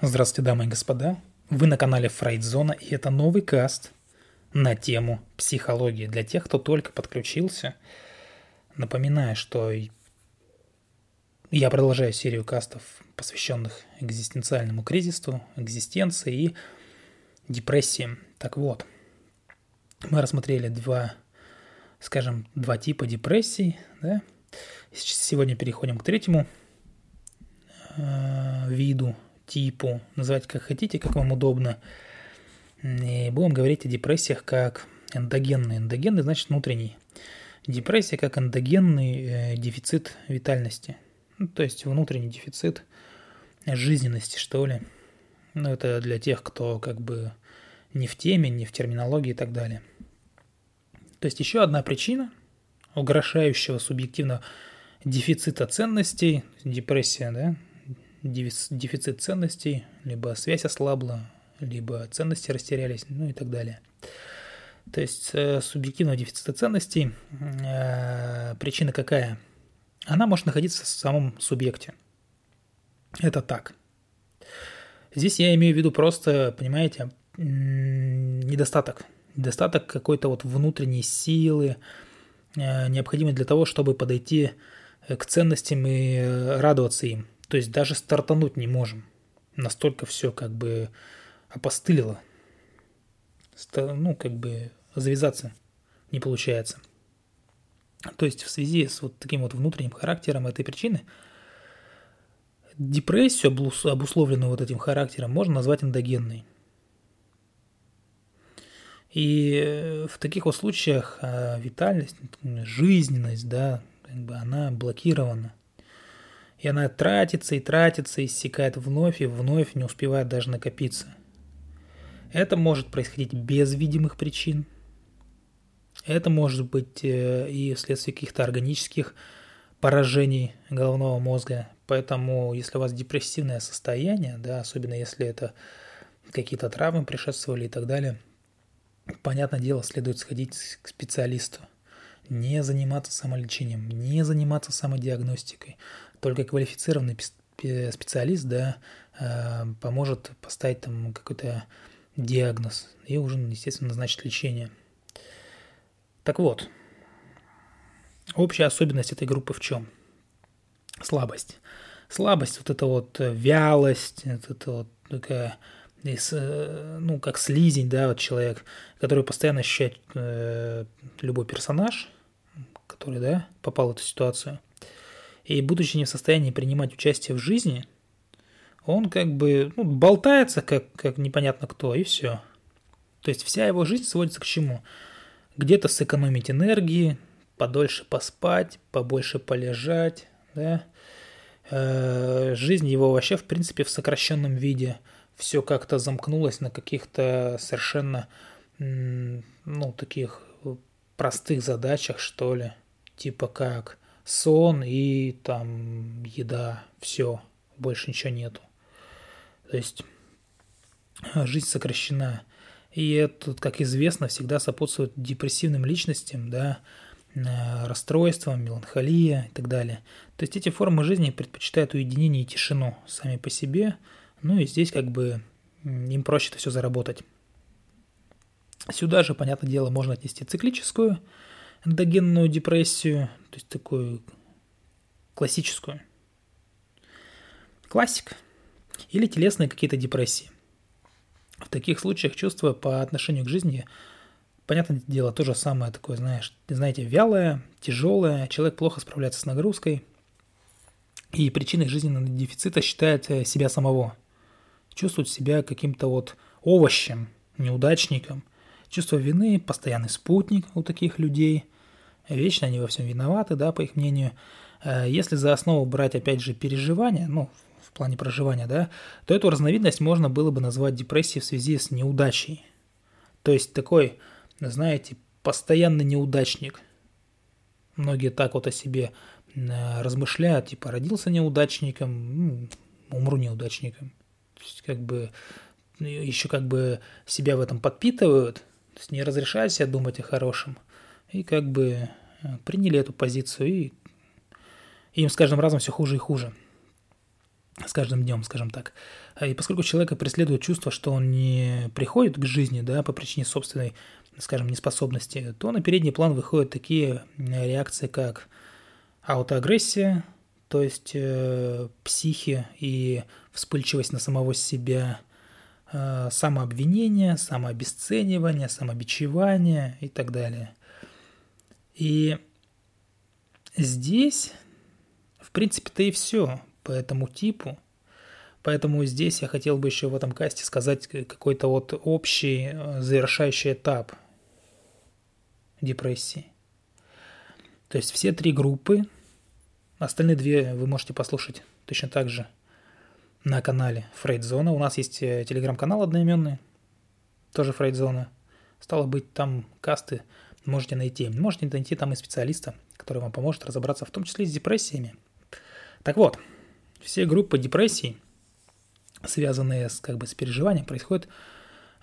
Здравствуйте, дамы и господа. Вы на канале Фрейдзона, и это новый каст на тему психологии. Для тех, кто только подключился, напоминаю, что я продолжаю серию кастов, посвященных экзистенциальному кризису, экзистенции и депрессии. Так вот, мы рассмотрели два, скажем, два типа депрессий. Да? Сегодня переходим к третьему э, виду типу, называйте как хотите, как вам удобно. И будем говорить о депрессиях как эндогенные. Эндогенный значит внутренний. Депрессия как эндогенный э, дефицит витальности. Ну, то есть внутренний дефицит жизненности, что ли. Ну, это для тех, кто как бы не в теме, не в терминологии и так далее. То есть еще одна причина угрожающего субъективного дефицита ценностей, депрессия, да, дефицит ценностей, либо связь ослабла, либо ценности растерялись, ну и так далее. То есть э, субъективного дефицита ценностей э, причина какая? Она может находиться в самом субъекте. Это так. Здесь я имею в виду просто, понимаете, недостаток. Недостаток какой-то вот внутренней силы, э, необходимой для того, чтобы подойти к ценностям и радоваться им. То есть даже стартануть не можем. Настолько все как бы опостылило. Ну, как бы завязаться не получается. То есть в связи с вот таким вот внутренним характером этой причины депрессию, обусловленную вот этим характером, можно назвать эндогенной. И в таких вот случаях а, витальность, жизненность, да, как бы она блокирована. И она тратится и тратится, иссякает вновь и вновь, не успевает даже накопиться. Это может происходить без видимых причин. Это может быть э, и вследствие каких-то органических поражений головного мозга. Поэтому, если у вас депрессивное состояние, да, особенно если это какие-то травмы предшествовали и так далее, понятное дело, следует сходить к специалисту. Не заниматься самолечением, не заниматься самодиагностикой. Только квалифицированный специалист да, э, поможет поставить там какой-то диагноз и уже, естественно, назначить лечение. Так вот, общая особенность этой группы в чем? Слабость. Слабость, вот эта вот вялость, вот это вот такая, э, ну, как слизень, да, вот человек, который постоянно ощущает э, любой персонаж, который, да, попал в эту ситуацию – и будучи не в состоянии принимать участие в жизни, он как бы ну, болтается, как, как непонятно кто, и все. То есть вся его жизнь сводится к чему? Где-то сэкономить энергии, подольше поспать, побольше полежать, да. Э, жизнь его вообще, в принципе, в сокращенном виде. Все как-то замкнулось на каких-то совершенно, ну, таких простых задачах, что ли. Типа как сон и там еда, все, больше ничего нету. То есть а, жизнь сокращена. И это, как известно, всегда сопутствует депрессивным личностям, да, а, расстройствам, меланхолия и так далее. То есть эти формы жизни предпочитают уединение и тишину сами по себе, ну и здесь как бы им проще это все заработать. Сюда же, понятное дело, можно отнести циклическую эндогенную депрессию, то есть такую классическую. Классик. Или телесные какие-то депрессии. В таких случаях чувство по отношению к жизни, понятное дело, то же самое такое, знаешь, знаете, вялое, тяжелое, человек плохо справляется с нагрузкой, и причиной жизненного дефицита считает э, себя самого. Чувствует себя каким-то вот овощем, неудачником. Чувство вины – постоянный спутник у таких людей – Вечно они во всем виноваты, да, по их мнению. Э, если за основу брать, опять же, переживания, ну, в плане проживания, да, то эту разновидность можно было бы назвать депрессией в связи с неудачей. То есть такой, знаете, постоянный неудачник. Многие так вот о себе э, размышляют, типа, родился неудачником, ну, умру неудачником. То есть, как бы, еще как бы себя в этом подпитывают, то есть не разрешают себе думать о хорошем – и как бы э, приняли эту позицию, и им с каждым разом все хуже и хуже. с каждым днем, скажем так. И поскольку человека преследует чувство, что он не приходит к жизни, да, по причине собственной, скажем, неспособности, то на передний план выходят такие реакции, как аутоагрессия, то есть э, психи и вспыльчивость на самого себя, э, самообвинение, самообесценивание, самобичевание и так далее. И здесь, в принципе-то и все по этому типу. Поэтому здесь я хотел бы еще в этом касте сказать какой-то вот общий э, завершающий этап депрессии. То есть все три группы Остальные две вы можете послушать точно так же на канале Фрейдзона. У нас есть э, телеграм-канал одноименный, тоже Фрейдзона. Стало быть, там касты можете найти. Можете найти там и специалиста, который вам поможет разобраться, в том числе с депрессиями. Так вот, все группы депрессий, связанные с, как бы, с переживанием, происходят,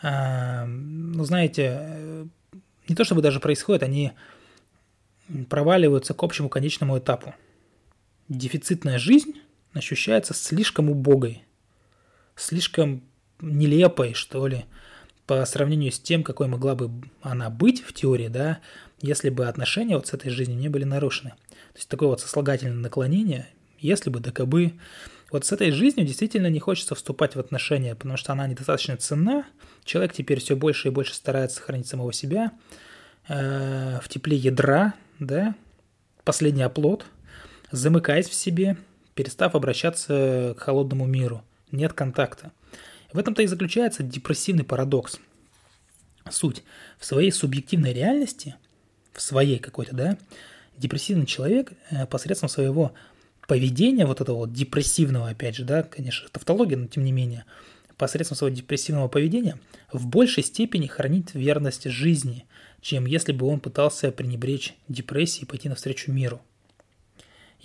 э, ну, знаете, э, не то чтобы даже происходят, они проваливаются к общему конечному этапу – дефицитная жизнь ощущается слишком убогой, слишком нелепой, что ли, по сравнению с тем, какой могла бы она быть в теории, да, если бы отношения вот с этой жизнью не были нарушены. То есть такое вот сослагательное наклонение, если бы, да кабы. Вот с этой жизнью действительно не хочется вступать в отношения, потому что она недостаточно ценна. Человек теперь все больше и больше старается сохранить самого себя э, в тепле ядра, да, последний оплот – замыкаясь в себе, перестав обращаться к холодному миру. Нет контакта. В этом-то и заключается депрессивный парадокс. Суть. В своей субъективной реальности, в своей какой-то, да, депрессивный человек э, посредством своего поведения, вот этого вот депрессивного, опять же, да, конечно, тавтология, но тем не менее, посредством своего депрессивного поведения в большей степени хранит верность жизни, чем если бы он пытался пренебречь депрессией и пойти навстречу миру –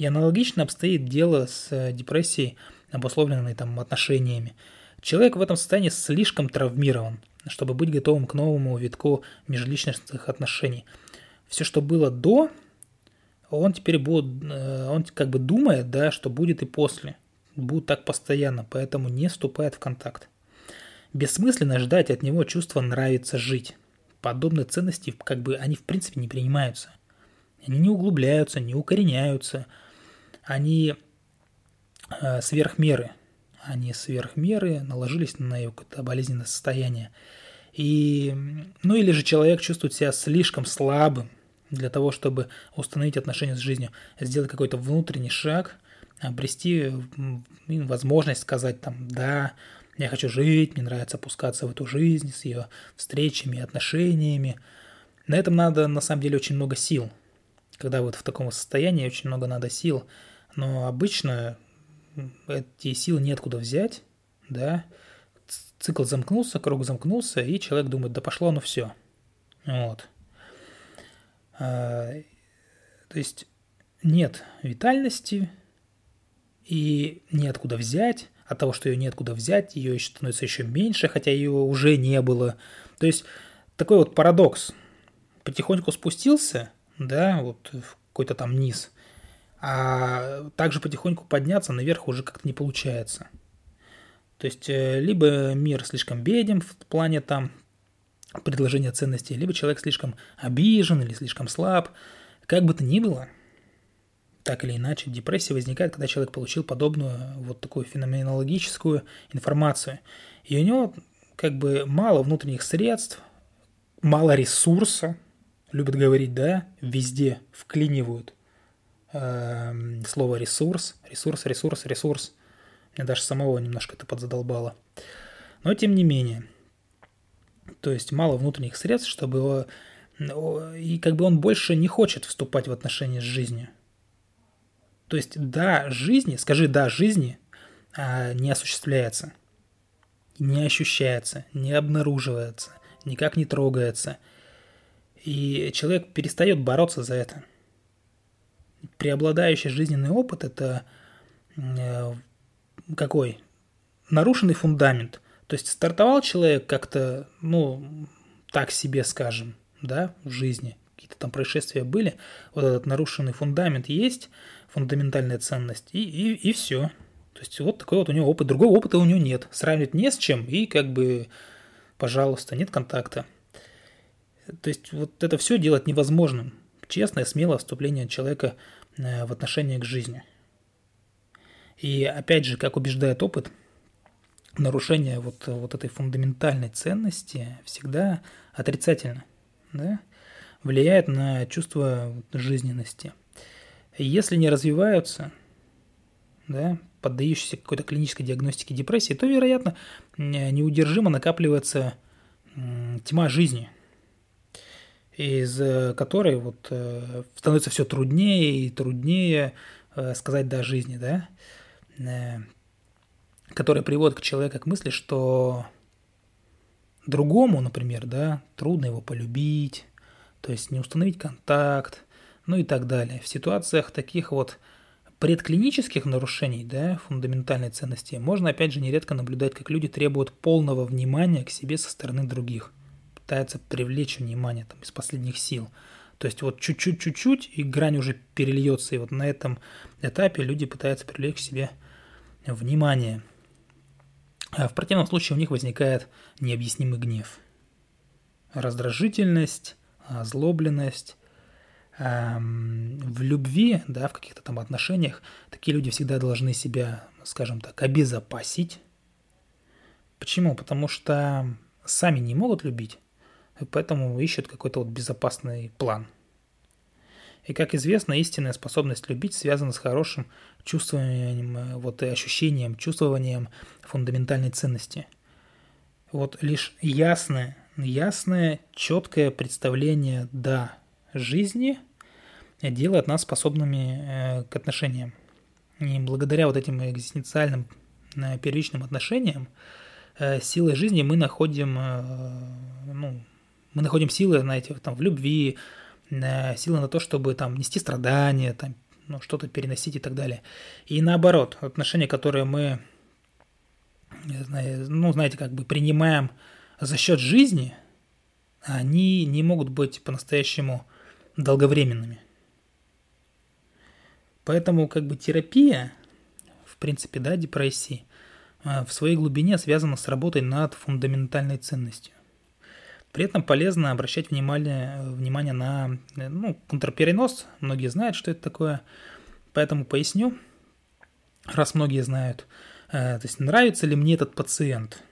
и аналогично обстоит дело с э, депрессией, обусловленной там отношениями. Человек в этом состоянии слишком травмирован, чтобы быть готовым к новому витку межличностных отношений. Все, что было до, он теперь будет, э, он как бы думает, да, что будет и после. Будет так постоянно, поэтому не вступает в контакт. Бессмысленно ждать от него чувства «нравится жить». Подобные ценности, как бы, они в принципе не принимаются. Они не углубляются, не укореняются – они э, сверх меры, они сверх меры наложились на ее какое-то болезненное состояние. И, ну или же человек чувствует себя слишком слабым для того, чтобы установить отношения с жизнью, сделать какой-то внутренний шаг, обрести возможность сказать там «да», я хочу жить, мне нравится опускаться в эту жизнь с ее встречами, отношениями. На этом надо, на самом деле, очень много сил. Когда вот в таком состоянии, очень много надо сил – но обычно эти силы неоткуда взять, да, цикл замкнулся, круг замкнулся, и человек думает, да пошло оно все. Вот. А, то есть нет витальности и неоткуда взять, от того, что ее неоткуда взять, ее еще становится еще меньше, хотя ее уже не было. То есть такой вот парадокс. Потихоньку спустился, да, вот в какой-то там низ – а также потихоньку подняться наверх уже как-то не получается. То есть э, либо мир слишком беден в плане там предложения ценностей, либо человек слишком обижен или слишком слаб. Как бы то ни было, так или иначе, депрессия возникает, когда человек получил подобную вот такую феноменологическую информацию. И у него как бы мало внутренних средств, мало ресурса, любят говорить, да, везде вклинивают – слово ресурс, ресурс, ресурс, ресурс. Мне даже самого немножко это подзадолбало. Но тем не менее. То есть мало внутренних средств, чтобы его, и как бы он больше не хочет вступать в отношения с жизнью. То есть да жизни, скажи да жизни, а не осуществляется, не ощущается, не обнаруживается, никак не трогается. И человек перестает бороться за это преобладающий жизненный опыт – это э, какой? Нарушенный фундамент. То есть стартовал человек как-то, ну, так себе скажем, да, в жизни. Какие-то там происшествия были. Вот этот нарушенный фундамент есть, фундаментальная ценность, и, и, и все. То есть вот такой вот у него опыт. Другого опыта у него нет. Сравнивать не с чем, и как бы, пожалуйста, нет контакта. То есть вот это все делать невозможным. Честное, смелое вступление человека э, в отношение к жизни. И опять же, как убеждает опыт, нарушение вот, вот этой фундаментальной ценности всегда отрицательно, да? влияет на чувство жизненности. Если не развиваются, да, поддающиеся какой-то клинической диагностике депрессии, то, вероятно, неудержимо накапливается тьма жизни – из э, которой вот э, становится все труднее и труднее э, сказать «да» жизни, да, которая приводит к человеку к мысли, что другому, например, да, трудно его полюбить, то есть не установить контакт, ну и так далее. В ситуациях таких вот предклинических нарушений, да, фундаментальной ценности, можно опять же нередко наблюдать, как люди требуют полного внимания к себе со стороны других – пытается привлечь внимание там, из последних сил. То есть вот чуть-чуть, чуть-чуть, и грань уже перельется. И вот на этом этапе люди пытаются привлечь к себе внимание. А в противном случае у них возникает необъяснимый гнев. Раздражительность, озлобленность. В любви, да, в каких-то там отношениях такие люди всегда должны себя, скажем так, обезопасить. Почему? Потому что сами не могут любить, и поэтому ищут какой-то вот безопасный план. И, как известно, истинная способность любить связана с хорошим чувствованием, э, вот и ощущением, чувствованием фундаментальной ценности. Вот лишь ясное, ясное, четкое представление «да» жизни делает нас способными э, к отношениям. И благодаря вот этим экзистенциальным э, первичным отношениям силой жизни мы находим ну, мы находим силы, знаете, там, в любви, силы на то, чтобы там нести страдания, там, ну, что-то переносить и так далее. И наоборот, отношения, которые мы, ну, знаете, как бы принимаем за счет жизни, они не могут быть по-настоящему долговременными. Поэтому как бы терапия, в принципе, да, депрессии, э, в своей глубине связана с работой над фундаментальной ценностью. При этом полезно обращать внимание, внимание на ну, контрперенос. Многие знают, что это такое, поэтому поясню, раз многие знают. Э, то есть нравится ли мне этот пациент,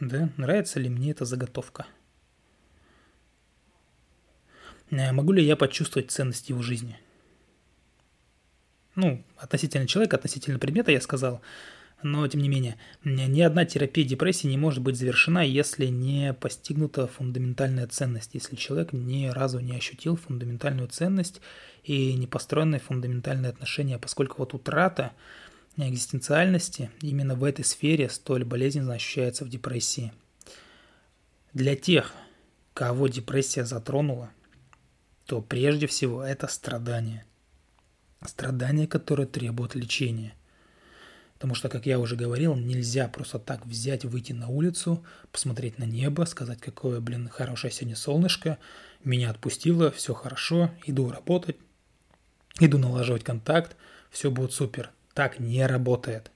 да? нравится ли мне эта заготовка. Э, могу ли я почувствовать ценность его жизни? Ну, относительно человека, относительно предмета я сказал – но тем не менее, ни одна терапия депрессии не может быть завершена, если не постигнута фундаментальная ценность, если человек ни разу не ощутил фундаментальную ценность и не построенные фундаментальные отношения, поскольку вот утрата экзистенциальности именно в этой сфере столь болезненно ощущается в депрессии. Для тех, кого депрессия затронула, то прежде всего это страдание. Страдание, которое требует лечения – Потому что, как я уже говорил, нельзя просто так взять, выйти на улицу, посмотреть на небо, сказать, какое, блин, хорошее сегодня солнышко, меня отпустило, все хорошо, иду работать, иду налаживать контакт, все будет супер. Так не работает.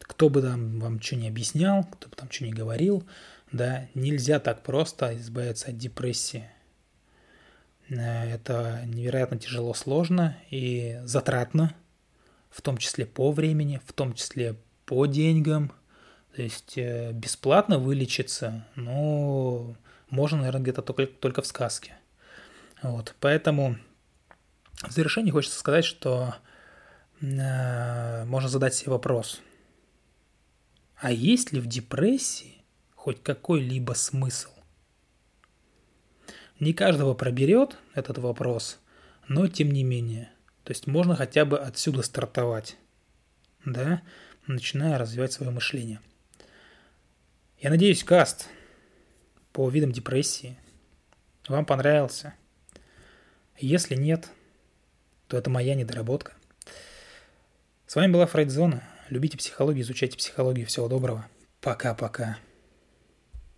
Кто бы там вам что не объяснял, кто бы там что не говорил, да, нельзя так просто избавиться от депрессии. Э, это невероятно тяжело, сложно и затратно – в том числе по времени, в том числе по деньгам. То есть э, бесплатно вылечиться, но можно, наверное, где-то только, только в сказке. Вот, поэтому в завершении хочется сказать, что э, можно задать себе вопрос. А есть ли в депрессии хоть какой-либо смысл? Не каждого проберет этот вопрос, но тем не менее – то есть можно хотя бы отсюда стартовать, да, начиная развивать свое мышление. Я надеюсь, каст по видам депрессии вам понравился. Если нет, то это моя недоработка. С вами была Фрейдзона. Любите психологию, изучайте психологию. Всего доброго. Пока-пока.